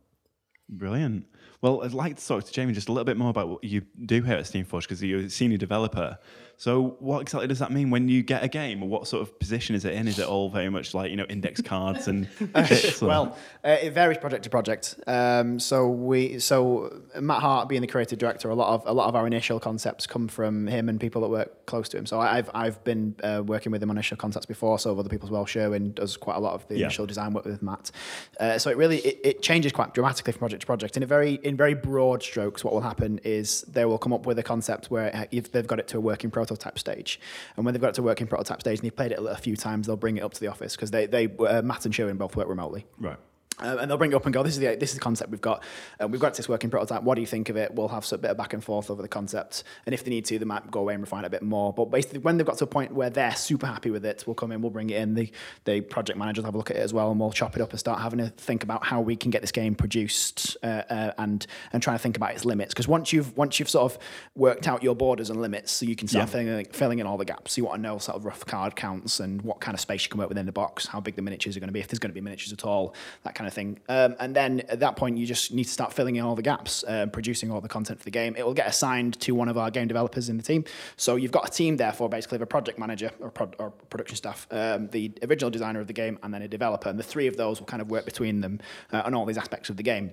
Brilliant. Well, I'd like to talk to Jamie just a little bit more about what you do here at Steamforge because you're a senior developer. So, what exactly does that mean when you get a game? What sort of position is it in? Is it all very much like you know index cards and? well, uh, it varies project to project. Um, so we, so Matt Hart being the creative director, a lot of a lot of our initial concepts come from him and people that work close to him. So I've I've been uh, working with him on initial concepts before. So other people as well. Sherwin does quite a lot of the yeah. initial design work with Matt. Uh, so it really it, it changes quite dramatically from project to project. In a very in very broad strokes, what will happen is they will come up with a concept where if they've got it to a working prototype prototype stage. And when they've got it to working prototype stage and they've played it a few times, they'll bring it up to the office because they, they uh, Matt and Sherwin both work remotely. Right. Um, and they'll bring it up and go, this is the this is the concept we've got. Um, we've got this working prototype. What do you think of it? We'll have a bit of back and forth over the concept. And if they need to, they might go away and refine it a bit more. But basically, when they've got to a point where they're super happy with it, we'll come in, we'll bring it in. The, the project managers have a look at it as well, and we'll chop it up and start having to think about how we can get this game produced uh, uh, and and trying to think about its limits. Because once you've once you've sort of worked out your borders and limits, so you can start yeah. filling, filling in all the gaps. So you want to know sort of rough card counts and what kind of space you can work within the box, how big the miniatures are going to be, if there's going to be miniatures at all, that kind of thing. Um, and then at that point you just need to start filling in all the gaps, uh, producing all the content for the game. It will get assigned to one of our game developers in the team. So you've got a team therefore basically of a project manager or, pro- or production staff, um, the original designer of the game, and then a developer. And the three of those will kind of work between them uh, on all these aspects of the game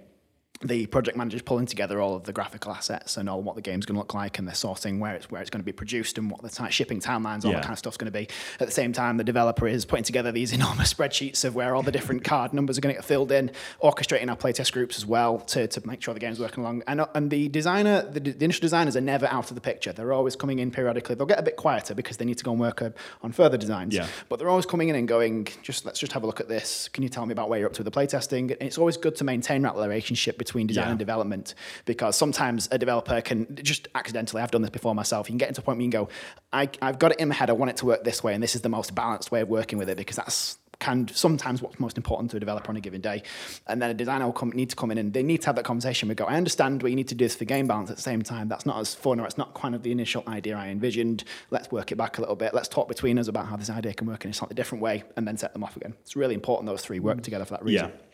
the project managers pulling together all of the graphical assets and all what the game's going to look like and they're sorting where it's where it's going to be produced and what the t- shipping timelines all yeah. that kind of stuff's going to be. At the same time the developer is putting together these enormous spreadsheets of where all the different card numbers are going to get filled in orchestrating our playtest groups as well to, to make sure the game's working along. And, and the designer the, the initial designers are never out of the picture. They're always coming in periodically. They'll get a bit quieter because they need to go and work uh, on further designs. Yeah. but they're always coming in and going just let's just have a look at this. Can you tell me about where you're up to with the playtesting? And it's always good to maintain that relationship between design yeah. and development because sometimes a developer can just accidentally, I've done this before myself, you can get into a point where you can go, I, I've got it in my head, I want it to work this way, and this is the most balanced way of working with it because that's can sometimes what's most important to a developer on a given day. And then a designer will come, need to come in and they need to have that conversation. We go, I understand what you need to do this for game balance at the same time. That's not as fun or it's not kind of the initial idea I envisioned. Let's work it back a little bit. Let's talk between us about how this idea can work in a slightly different way and then set them off again. It's really important those three work mm. together for that reason. Yeah.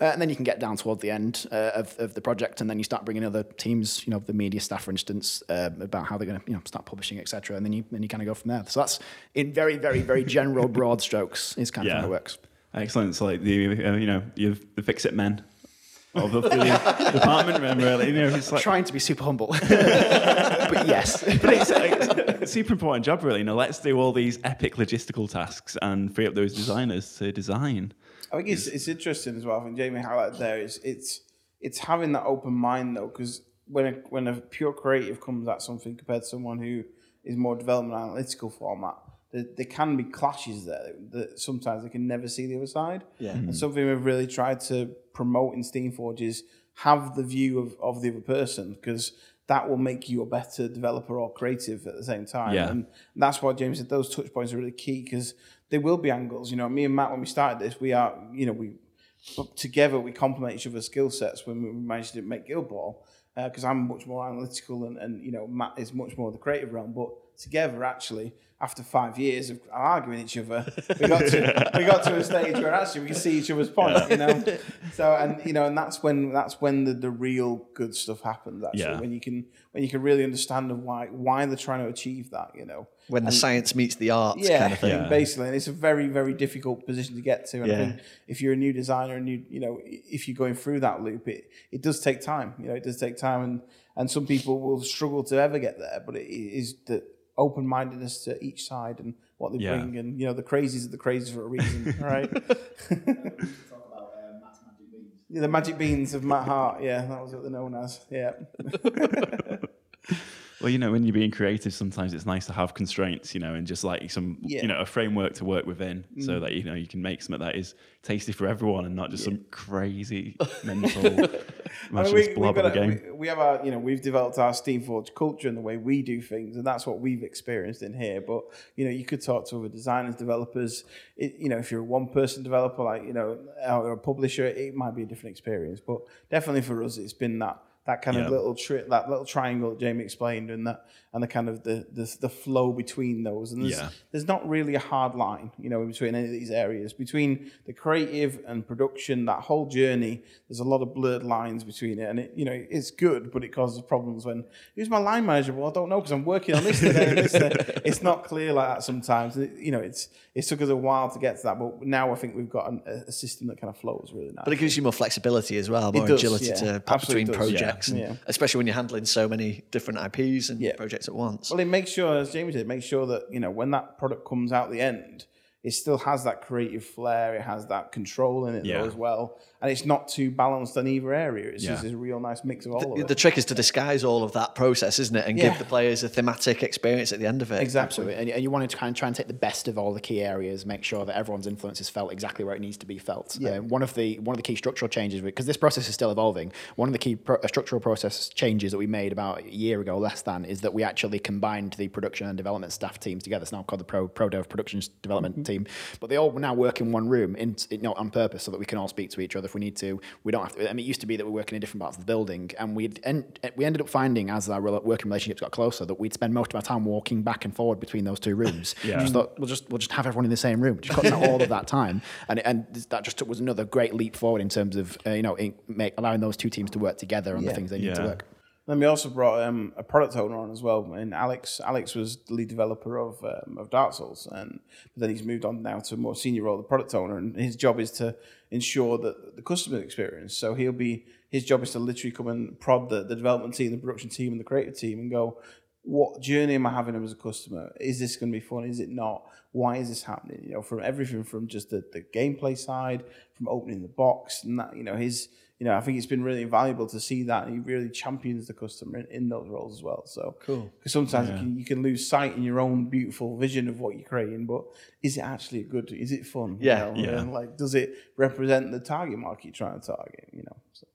Uh, and then you can get down toward the end uh, of, of the project, and then you start bringing other teams, you know, the media staff, for instance, uh, about how they're going to, you know, start publishing, etc. And then you then you kind of go from there. So that's in very, very, very general, broad strokes is kind yeah. of how it works. Excellent. So like the uh, you know you the fix it men of the department, really. You know, like trying to be super humble, but yes, but it's, it's, a super important job, really. You know, let's do all these epic logistical tasks and free up those designers to design. I think it's it's interesting as well. I think Jamie highlighted there is it's it's having that open mind though, because when a, when a pure creative comes at something compared to someone who is more development analytical format, there, there can be clashes there that sometimes they can never see the other side. Yeah. Mm-hmm. And something we've really tried to promote in Steamforge is have the view of, of the other person because that will make you a better developer or creative at the same time. Yeah. And that's why James said those touch points are really key because there will be angles. You know, me and Matt, when we started this, we are, you know, we together we complement each other's skill sets when we managed to make Guild Ball. Because uh, I'm much more analytical and, and, you know, Matt is much more the creative realm. But together, actually, after five years of arguing each other, we got to we got to a stage where actually we can see each other's point, you know. So and you know, and that's when that's when the, the real good stuff happens. Actually, yeah. when you can when you can really understand why why they're trying to achieve that, you know. When the science meets the arts, yeah, kind of thing. Yeah. basically, and it's a very very difficult position to get to. And yeah. I think if you're a new designer and you you know if you're going through that loop, it it does take time. You know, it does take time, and and some people will struggle to ever get there. But it is that open mindedness to each side and what they yeah. bring, and you know the crazies are the crazies for a reason, right? yeah, the magic beans of Matt Hart. Yeah, that was what they're known as. Yeah. Well, you know, when you're being creative, sometimes it's nice to have constraints, you know, and just like some, Yeah. you know, a framework to work within, so mm. that you know you can make something that is tasty for everyone and not just some crazy mental I imaginary blob of a game. we, we have our, you know, we've developed our Steamforge culture and the way we do things, and that's what we've experienced in here. But you know, you could talk to other designers, developers. It, you know, if you're a one-person developer, like you know, or a publisher, it might be a different experience. But definitely for us, it's been that that kind Yeah. of little tri- that little triangle that Jamie explained, and that and the kind of the the, the flow between those. And there's Yeah. there's not really a hard line, you know, in between any of these areas. Between the creative and production, that whole journey, there's a lot of blurred lines between it, and it, you know, it's good, but it causes problems when who's my line manager? Well, I don't know because I'm working on this today. this today. It's not clear like that sometimes. It, you know, it's it took us a while to get to that, but now I think we've got an, a, system that kind of flows really nice. But it gives you more flexibility as well, more does, agility yeah. to pop between does, yeah. And Yeah. especially when you're handling so many different IPs and Yeah. projects at once. Well, it makes sure, as Jamie said, make sure that you know when that product comes out the end, it still has that creative flair. It has that control in it Yeah. though as well, and it's not too balanced on either area. It's just Yeah. a real nice mix of all of it. the trick is to disguise all of that process, isn't it, and Yeah. give the players a thematic experience at the end of it. exactly. Absolutely. And, and you wanted to kind of try and take the best of all the key areas, make sure that everyone's influence is felt exactly where it needs to be felt. Yeah. Uh, one of the one of the key structural changes, because this process is still evolving. One of the key pro- uh, structural process changes that we made about a year ago, less than, is that we actually combined the production and development staff teams together. It's now called the Pro Pro Dev Production Development Team, but they all now work in one room, in, you know, on purpose, so that we can all speak to each other if we need to. We don't have to. I mean, it used to be that we were working in different parts of the building, and we en- we ended up finding as our working relationships got closer that we'd spend most of our time walking back and forward between those two rooms. Yeah. Just thought we'll just we'll just have everyone in the same room, just cutting out all of that time, and and that just took, was another great leap forward in terms of uh, you know in, make, allowing those two teams to work together on the things they need to work. Then we also brought um, a product owner on as well, and Alex. Alex was the lead developer of um, of Dark Souls, and then he's moved on now to a more senior role, the product owner, and his job is to ensure that the customer experience. So he'll be his job is to literally come and prod the, the development team, the production team, and the creative team, and go, what journey am I having as a customer? Is this going to be fun? Is it not? Why is this happening? You know, from everything from just the, the gameplay side, from opening the box, and that, you know, his, you know, I think it's been really valuable to see that. He really champions the customer in, in those roles as well. So Cool. Because sometimes you, can, you can lose sight in your own beautiful vision of what you're creating, but is it actually good? Is it fun? You Yeah. know? Yeah. And like, does it represent the target market you're trying to target? You know. So.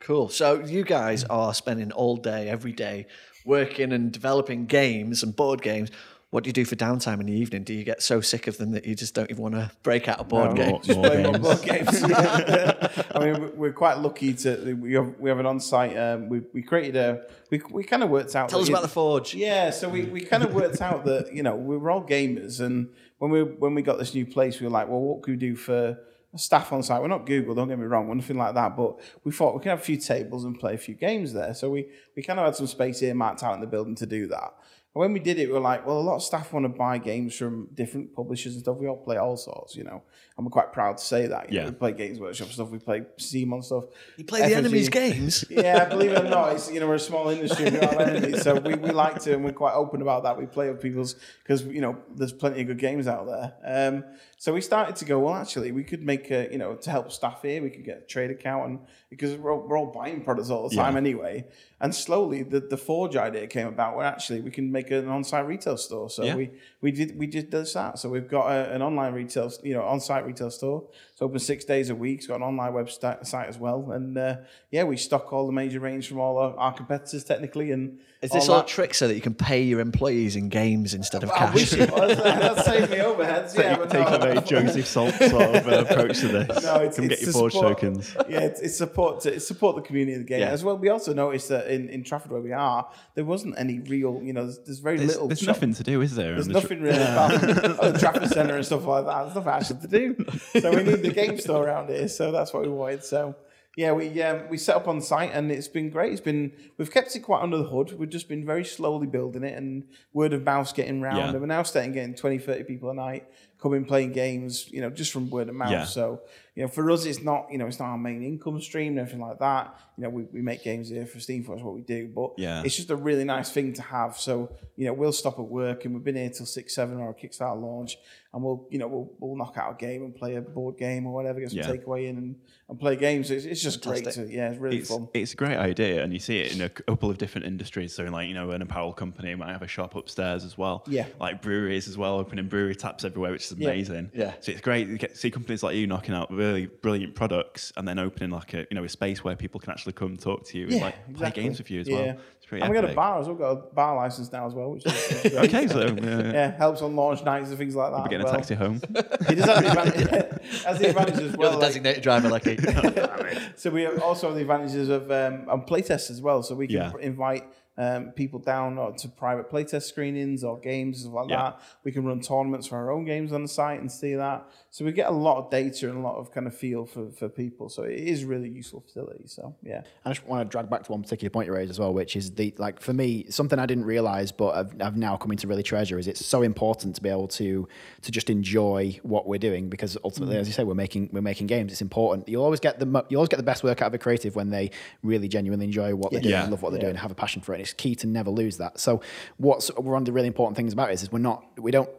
Cool. So you guys are spending all day, every day, working and developing games and board games. What do you do for downtime in the evening? Do you get so sick of them that you just don't even want to break out a board No, game? More- more play more games. board. Yeah. I mean, we- we're quite lucky to we have we have an on-site. Um, we we created a we we kind of worked out. Tell us about the Forge. Yeah, so we, we kind of worked out that you know we were all gamers, and when we when we got this new place, we were like, well, what could we do for staff on site? We're not Google, don't get me wrong, we're nothing like that, but we thought we could have a few tables and play a few games there. So we we kind of had some space earmarked out in the building to do that. And when we did it, we were like, well, a lot of staff want to buy games from different publishers and stuff. We all play all sorts, you know, and we're quite proud to say that. You know, Yeah. we play Games Workshop stuff, we play Steam on stuff. You play the enemy's games. Yeah, believe it or not, it's, you know we're a small industry, we are enemies, so we, we like to, and we're quite open about that. We play with people's because you know there's plenty of good games out there. Um, so we started to go well. Actually, we could make a you know to help staff here, we could get a trade account, and because we're all, we're all buying products all the time Yeah. anyway. And slowly, the the Forge idea came about where actually we can make an on-site retail store. So Yeah. we we did we did just that. So we've got a, an online retail, you know, on-site retail store. It's open six days a week. It's got an online website site as well, and uh, yeah, we stock all the major range from all our, our competitors technically. And Is this all that. a trick so that you can pay your employees in games instead of I cash? wish it was. That saved me overheads. Yeah, but Take no. a very Joseph Salt sort of uh, approach to this. No, it's, Come it's get your to support- tokens. Yeah, it's, it's support to it's support the community of the game Yeah. as well. We also noticed that in, in Trafford where we are, there wasn't any real. You know, there's, there's very There's, little. there's shop- nothing to do, is there? There's on the nothing really about oh, the Trafford Centre and stuff like that. There's nothing actually to do. So we need the game store around here. So that's what we wanted. So yeah, we um, we set up on site and it's been great. It's been we've kept it quite under the hood. We've just been very slowly building it and word of mouth's getting round. Yeah. And we're now starting getting 20, 30 people a night coming playing games. You know, just from word of mouth. Yeah. So you know, for us, it's not you know, it's not our main income stream and everything like that. You know, we, we make games here for Steam for us what we do, but Yeah. it's just a really nice thing to have. So you know, we'll stop at work and we've been here till six, seven, or a Kickstarter launch, and we'll you know we'll, we'll knock out a game and play a board game or whatever, get some Yeah. takeaway in and, and play games. It's, it's just great Fantastic. to yeah, it's really it's, fun. it's a great idea, and you see it in a couple of different industries. So, like you know, an apparel company might have a shop upstairs as well. Yeah. like breweries as well, opening brewery taps everywhere, which is amazing. Yeah. so it's great. You get see companies like you knocking out really brilliant products, and then opening like a you know a space where people can actually come talk to you and Yeah, like exactly. play games with you as Yeah. well. It's pretty And we got a bar as well. We've Got a bar license now as well, which is which is great. Okay, so yeah, uh, yeah, helps on launch nights and things like that. We're as getting a well. taxi home. He does have the advantage, has the advantage as You're well. the like- designated driver, Lucky. so we have also have the advantages of um, on playtests as well. So we can Yeah. invite um, people down or to private playtest screenings or games stuff like Yeah. that. We can run tournaments for our own games on the site and see that. So we get a lot of data and a lot of kind of feel for, for people. So it is really useful facility. So yeah. I just want to drag back to one particular point you raised as well, which is the like for me something I didn't realize, but I've, I've now come into really treasure is it's so important to be able to to just enjoy what we're doing because ultimately, mm. as you say, we're making we're making games. It's important. You'll always get the you always get the best work out of a creative when they really genuinely enjoy what they're doing, Yeah. and love what they're doing, and have a passion for it. And it's key to never lose that. So what's one of the really important things about it is, is we're not we don't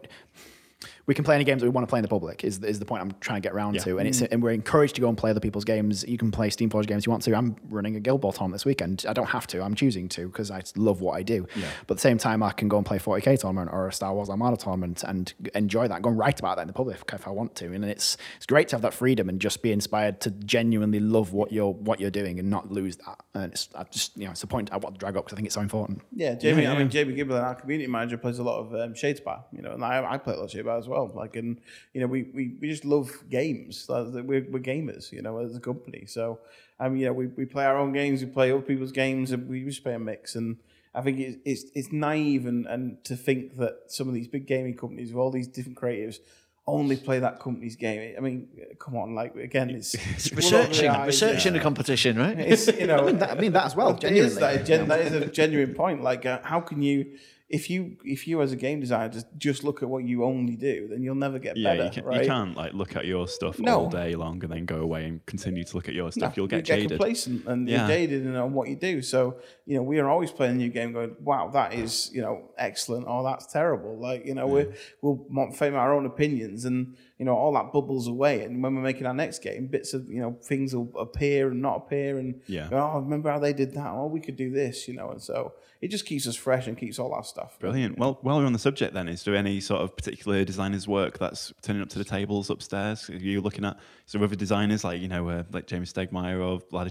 we can play any games that we want to play in the public is, is the point I'm trying to get around Yeah. to. And it's and we're encouraged to go and play other people's games. You can play Steamforge games you want to. I'm running a Guild Ball tournament this weekend. I don't have to. I'm choosing to because I love what I do. But at the same time, I can go and play 40k tournament or a Star Wars Armada tournament and enjoy that. Go and write about that in the public if I want to. And it's it's great to have that freedom and just be inspired to genuinely love what you're what you're doing and not lose that. And it's I just you know it's a point I want to drag up because I think it's so important. Yeah, Jamie. Yeah, I mean, Jamie Gibble, our community manager, plays a lot of um, Shadespire. You know, and I, I play a lot of Shadespire as well. Like, and you know, we, we, we just love games. Like, We're, we're gamers, you know, as a company. So, I mean, you know, we, we play our own games, we play other people's games, and we just play a mix. And I think it's it's, it's naive and, and to think that some of these big gaming companies with all these different creatives only play that company's game. I mean, come on, like again, it's, It's we're not researching, really- researching the competition, right? It's you know, That- I mean that as well. Genuinely. that, gen- that is a genuine point. Like, uh, how can you, if you, if you as a game designer just just look at what you only do, then you'll never get Yeah, better, you, can, right? you can't like look at your stuff No. all day long and then go away and continue to look at your stuff. You'll you get jaded. complacent and Yeah. you're jaded on what you do. So you know, we are always playing a new game, going, "Wow, that is you know excellent," or "That's terrible." Like you know, we we'll frame our own opinions, and you know, all that bubbles away. And when we're making our next game, bits of you know things will appear and not appear, and Yeah. oh, remember how they did that? Oh, we could do this, you know. And so it just keeps us fresh and keeps all our stuff. Brilliant. Well, while we're on the subject, then, is there any sort of particular designers' work that's turning up to the tables upstairs? Are you looking at? There other designers like you know, uh, like James Stegmaier or Vlad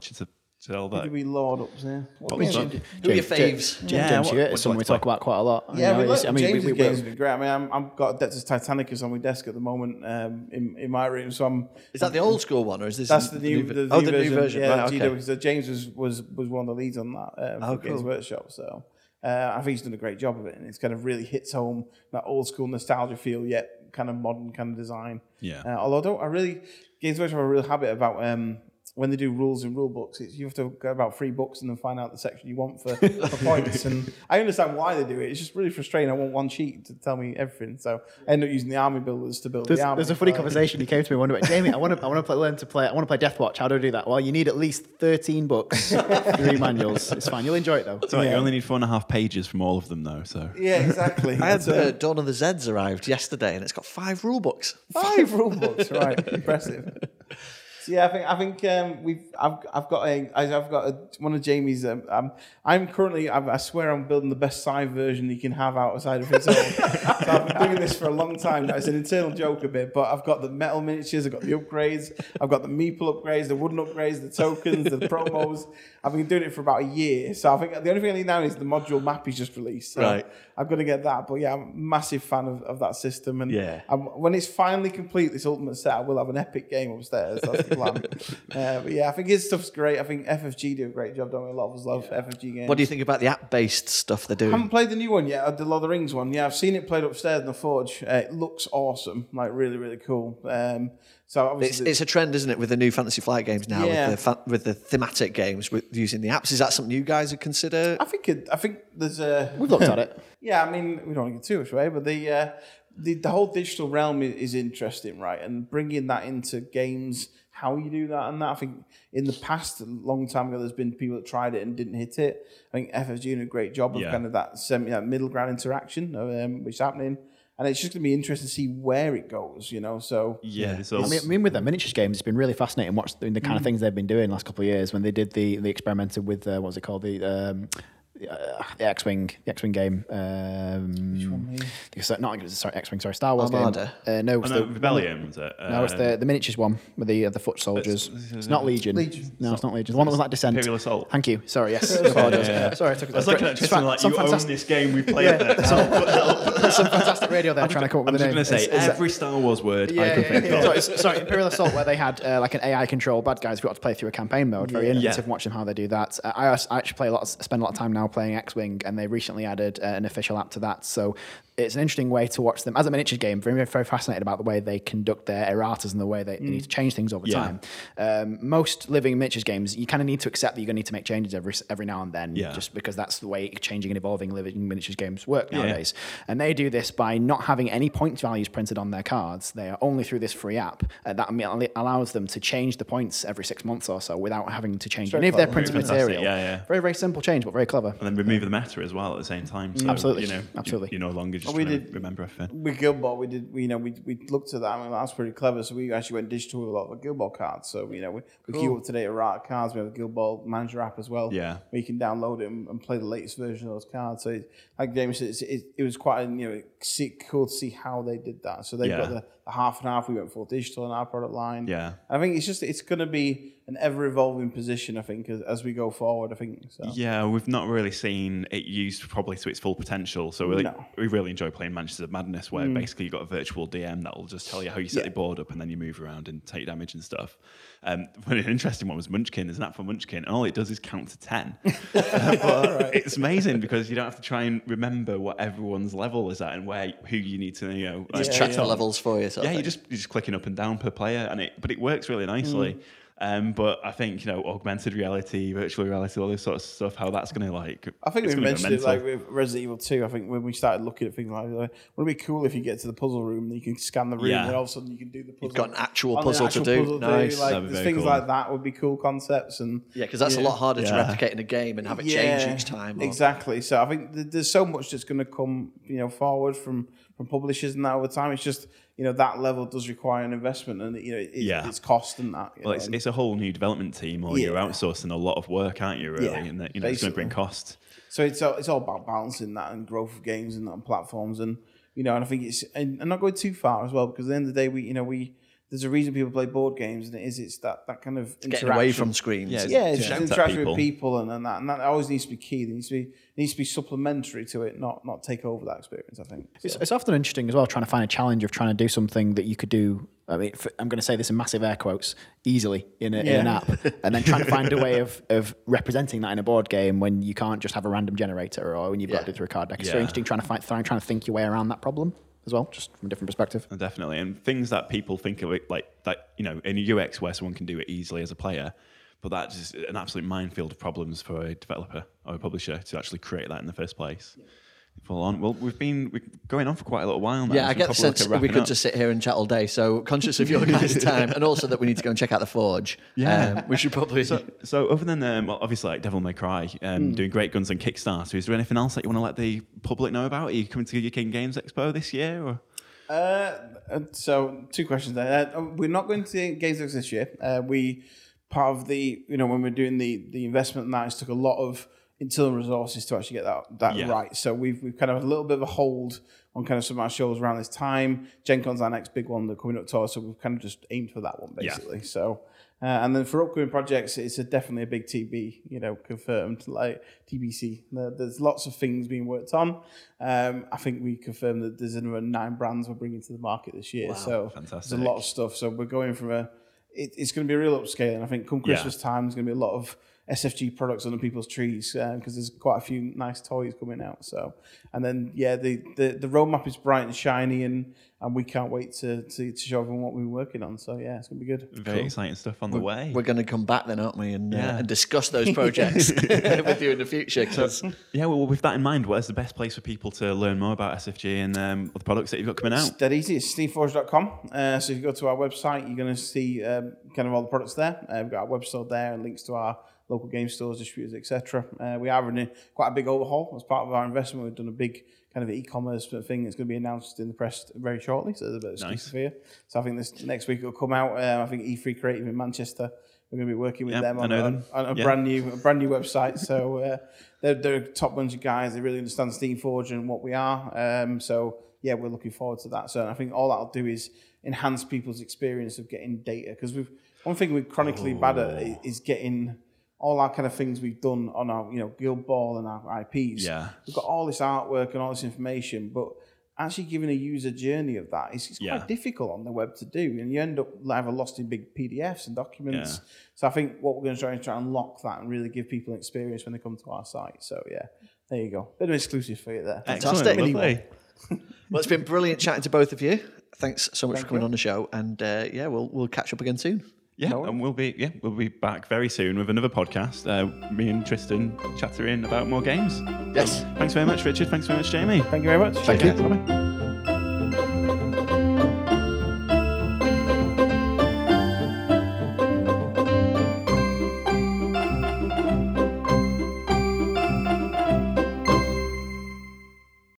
Chvátil Who that? do we lord up there? What What's we- that? Who are your James- faves? James, Yeah, James what- Hewitt what is someone we talk about quite a lot. Yeah, You we know, like, it's- I mean, James's we, we, games have been great. I mean, I'm, I've got Adeptus Titanicus on my desk at the moment um, in, in my room, so I'm. Is that the old school one, or is this? That's the new, the, oh, new the version. new version. Yeah, right, GW, okay. so James was, was was one of the leads on that um, Oh, for Games. Workshop. So uh, I think he's done a great job of it, and it's kind of really hits home that old school nostalgia feel, yet kind of modern kind of design. Yeah. Uh, although I don't, I really Games Workshop have a real habit about um, when they do rules and rule books, it's, you have to go about three books and then find out the section you want for, for points. And I understand why they do it. It's just really frustrating. I want one sheet to tell me everything, so I end up using the army builders to build There's, the army. there's a funny Like- conversation. He came to me one day, Jamie. I want to, I want to play, learn to play. I want to play Death Watch. How do I do that? Well, you need at least 13 books, three manuals. It's fine. You'll enjoy it though. So you only need four and a half pages from all of them, though. So Yeah, exactly. I had That's, uh, Dawn of the Zeds arrived yesterday, and it's got five rule books. Five rule books, right? Impressive. So yeah, I think I think um, we've I've I've got a I've got a, one of Jamey's. Um, I'm I'm currently I, I swear I'm building the best Scythe version you can have outside of his own. so I've been doing this for a long time now. It's an internal joke a bit, but I've got the metal miniatures, I've got the upgrades, I've got the meeple upgrades, the wooden upgrades, the tokens, the promos. I've been doing it for about a year, so I think the only thing I need now is the module map he's just released. So Right. I've got to get that. But yeah, I'm a massive fan of, of that system, and Yeah. I'm, when it's finally complete, this ultimate set, I will have an epic game upstairs. That's the plan. uh, but yeah, I think his stuff's great. I think FFG do a great job. Don't we? A lot of us love FFG games. What do you think about the app-based stuff they're doing? I haven't played the new one yet, uh, the Lord of the Rings one. Yeah, I've seen it played upstairs in the Forge. Uh, it looks awesome, like really, really cool. Um, so It's, obviously, it's a trend, isn't it, with the new Fantasy Flight games now, Yeah. with, the fa- with the thematic games, with using the apps. Is that something you guys would consider? I think it, I think there's a We've looked at it. Yeah, I mean, we don't want to get too much away, but the uh, the, the whole digital realm is, is interesting, right? And bringing that into games, how you do that and that. I think in the past, a long time ago, there's been people that tried it and didn't hit it. I think FFG doing a great job of Yeah. kind of that semi that middle ground interaction, um, which is happening. And it's just going to be interesting to see where it goes, you know. So Yeah, there's I mean, I mean, with the miniatures games, it's been really fascinating watching the kind of things they've been doing the last couple of years. When they did the the experimented with uh, what was it called the um, uh, the X-wing the X-wing game. Um, Which one? Not sorry, X-wing. Sorry, Star Wars Armada? game. Uh, no, oh, it's no, the Rebellion was it? No, it's Uh, the the miniatures one with the uh, the foot soldiers. It's, not Legion. Legion. No, it's not Legion. The one that was like Descent. Imperial Assault. Thank you. Sorry. Yes. Apologies. Yeah. Sorry, I took it. I was looking at It's Tristan like, some you own this game, we played it. some fantastic radio there I'm trying to come up I'm with a just name. going to say, It's- it's- every Star Wars word I yeah, think of. Sorry, Imperial Assault, where they had uh, like an AI control bad guys who got to play through a campaign mode. Very innovative Yeah. watching how they do that. Uh, I, actually play a lot, spend a lot of time now playing X Wing, and they recently added uh, an official app to that. So it's an interesting way to watch them as a miniature game. Very, very fascinated about the way they conduct their erratas and the way they, they need to change things over Yeah. time. Um, most living miniatures games, you kind of need to accept that you're going to need to make changes every every now and then, Yeah. just because that's the way changing and evolving living miniatures games work nowadays. And they do this by not having any point values printed on their cards. They are only through this free app uh, that allows them to change the points every six months or so without having to change any of their printed material. yeah, yeah. Very very simple change, but very clever. And then remove the meta as well at the same time. So, Absolutely, You know, absolutely. You, are no longer just we did- remember everything. with Guild Ball, we did, we, you know, we, we looked at that. I mean, was pretty clever. So we actually went digital with a lot of the Guild Ball cards. So you know, we, we keep up to date with our cards. We have a Guild Ball Manager app as well. Yeah. where you can download it and, and play the latest version of those cards. So it, like James said, it, it was quite you know see, cool to see how they did that. So they've got Yeah. the, the half and half. We went full digital in our product line. Yeah. I think it's just it's going to be an ever evolving position. I think as, as we go forward. I think so. Yeah, we've not really seen it used probably to its full potential. So we, No. we really enjoy playing Mansions of Madness, where basically you've got a virtual DM that will just tell you how you set Yeah. the board up and then you move around and take damage and stuff. Um, but an interesting one was Munchkin. There's an app for Munchkin, and all it does is count to 10. but it's amazing because you don't have to try and remember what everyone's level is at and where who you need to, you know, like, Just check hit the on. levels for you. Sort of Yeah, you're just you're just clicking up and down per player, and it but it works really nicely. Um, but I think you know augmented reality, virtual reality, all this sort of stuff, how that's going to like. I think we mentioned it like with Resident Evil 2. I think when we started looking at things like that, would it be cool if you get to the puzzle room and you can scan the room Yeah. and all of a sudden you can do the puzzle? You've got an actual on the puzzle to do. puzzle Nice. Like, there's things cool. like that would be cool concepts. and Yeah, because that's a lot harder to replicate in a game and have it change each time. or- Exactly. So I think th- there's so much that's going to come, you know, forward from from publishers and that over time. It's just you know that level does require an investment and you know it, Yeah. it's cost and that. Well, know, it's, and- it's a whole new development team, or you're outsourcing a lot of work, aren't you? Really, Yeah, and that, you know it's going to bring cost. So it's all, it's all about balancing that and growth of games and, and platforms and you know and I think it's and, and not going too far as well because at the end of the day we you know we there's a reason people play board games and it is it's that that kind of Getting away from screens. Yeah, yeah it's Shout just interaction people. with people and, and that and that always needs to be key there needs to be it needs to be supplementary to it not not take over that experience I think It's, it's often interesting as well trying to find a challenge of trying to do something that you could do. I mean, f I'm going to say this in massive air quotes easily in, a, in an app, and then trying to find a way of, of representing that in a board game when you can't just have a random generator or when you've got to do it through a card deck. It's very Yeah. interesting trying to find trying, trying to think your way around that problem as well, just from a different perspective. Uh, Definitely, and things that people think of it like that, you know, in a UX where someone can do it easily as a player, but that's just an absolute minefield of problems for a developer or a publisher to actually create that in the first place. Full on. Well, we've been we're going on for quite a little while now. Yeah, so I we get the sense at we could up. just sit here and chat all day. So conscious of your guys' time, and also that we need to go and check out the Forge. Yeah. um, we should probably. So, so other than um, well, obviously like Devil May Cry, um, Hmm. doing great guns on Kickstarter, is there anything else that you want to let the public know about? Are you coming to the UK Games Expo this year? Or? Uh, so two questions there. Uh, we're not going to Games Expo this year. Uh, we part of the you know when we're doing the the investment and that it took a lot of internal resources to actually get that that Yeah. right. So we've we've kind of a little bit of a hold on kind of some of our shows around this time. Gen Con's our next big one. They're coming up to us, so we've kind of just aimed for that one Yeah. basically. So. Uh, and then for upcoming projects, it's a, definitely a big TB, you know, confirmed, like TBC. There- There's lots of things being worked on. Um, I think we confirmed that there's another nine brands we're bringing to the market this year. so fantastic. there's a lot of stuff. So we're going from a, it, it's going to be a real upscale. And I think come Yeah. Christmas time, there's going to be a lot of SFG products under people's trees because there's quite a few nice toys coming out. So, and then yeah, the the, the roadmap is bright and shiny, and and we can't wait to to, to show everyone what we're working on. So yeah, it's gonna be good. Very exciting stuff on the way. We're going to come back then, aren't we, and, uh, Yeah. and discuss those projects with you in the future. 'cause- Yeah, well, with that in mind, where's the best place for people to learn more about SFG and um, the products that you've got coming It's out? dead easy. It's steamforge.com. Uh, so if you go to our website, you're going to see um, kind of all the products there. Uh, we've got our website there and links to our local game stores, distributors, etc. Uh, we are running quite a big overhaul as part of our investment. We've done a big kind of e-commerce thing that's going to be announced in the press very shortly. So there's a bit of nice. for you. So I think this next week it'll come out. Um, I think E3 Creative in Manchester. We're going to be working with Yeah, them on, know on, them. on a Yeah. brand new a brand new website. So uh, they're, they're a top bunch of guys. They really understand Steamforge and what we are. Um, so yeah, we're looking forward to that. So I think all that'll do is enhance people's experience of getting data because we've one thing we're chronically bad at is getting all our kind of things we've done on our you know Guild Ball and our IPs. Yeah. we've got all this artwork and all this information, but actually giving a user journey of that is it's Yeah. quite difficult on the web to do, and you end up either lost in big PDFs and documents. Yeah. So I think what we're going to try and try and unlock that and really give people an experience when they come to our site. So yeah, there you go, bit of exclusive for you there. Fantastic. Excellent, lovely. well, it's been brilliant chatting to both of you. Thanks so much for coming on the show, and uh, yeah, we'll we'll catch up again soon. Yeah, and we'll be yeah we'll be back very soon with another podcast. Uh, me and Tristan chattering about more games. Yes. Thanks very much, Richard. Thanks very much, Jamie. Thank you very much. Thank you. Bye-bye.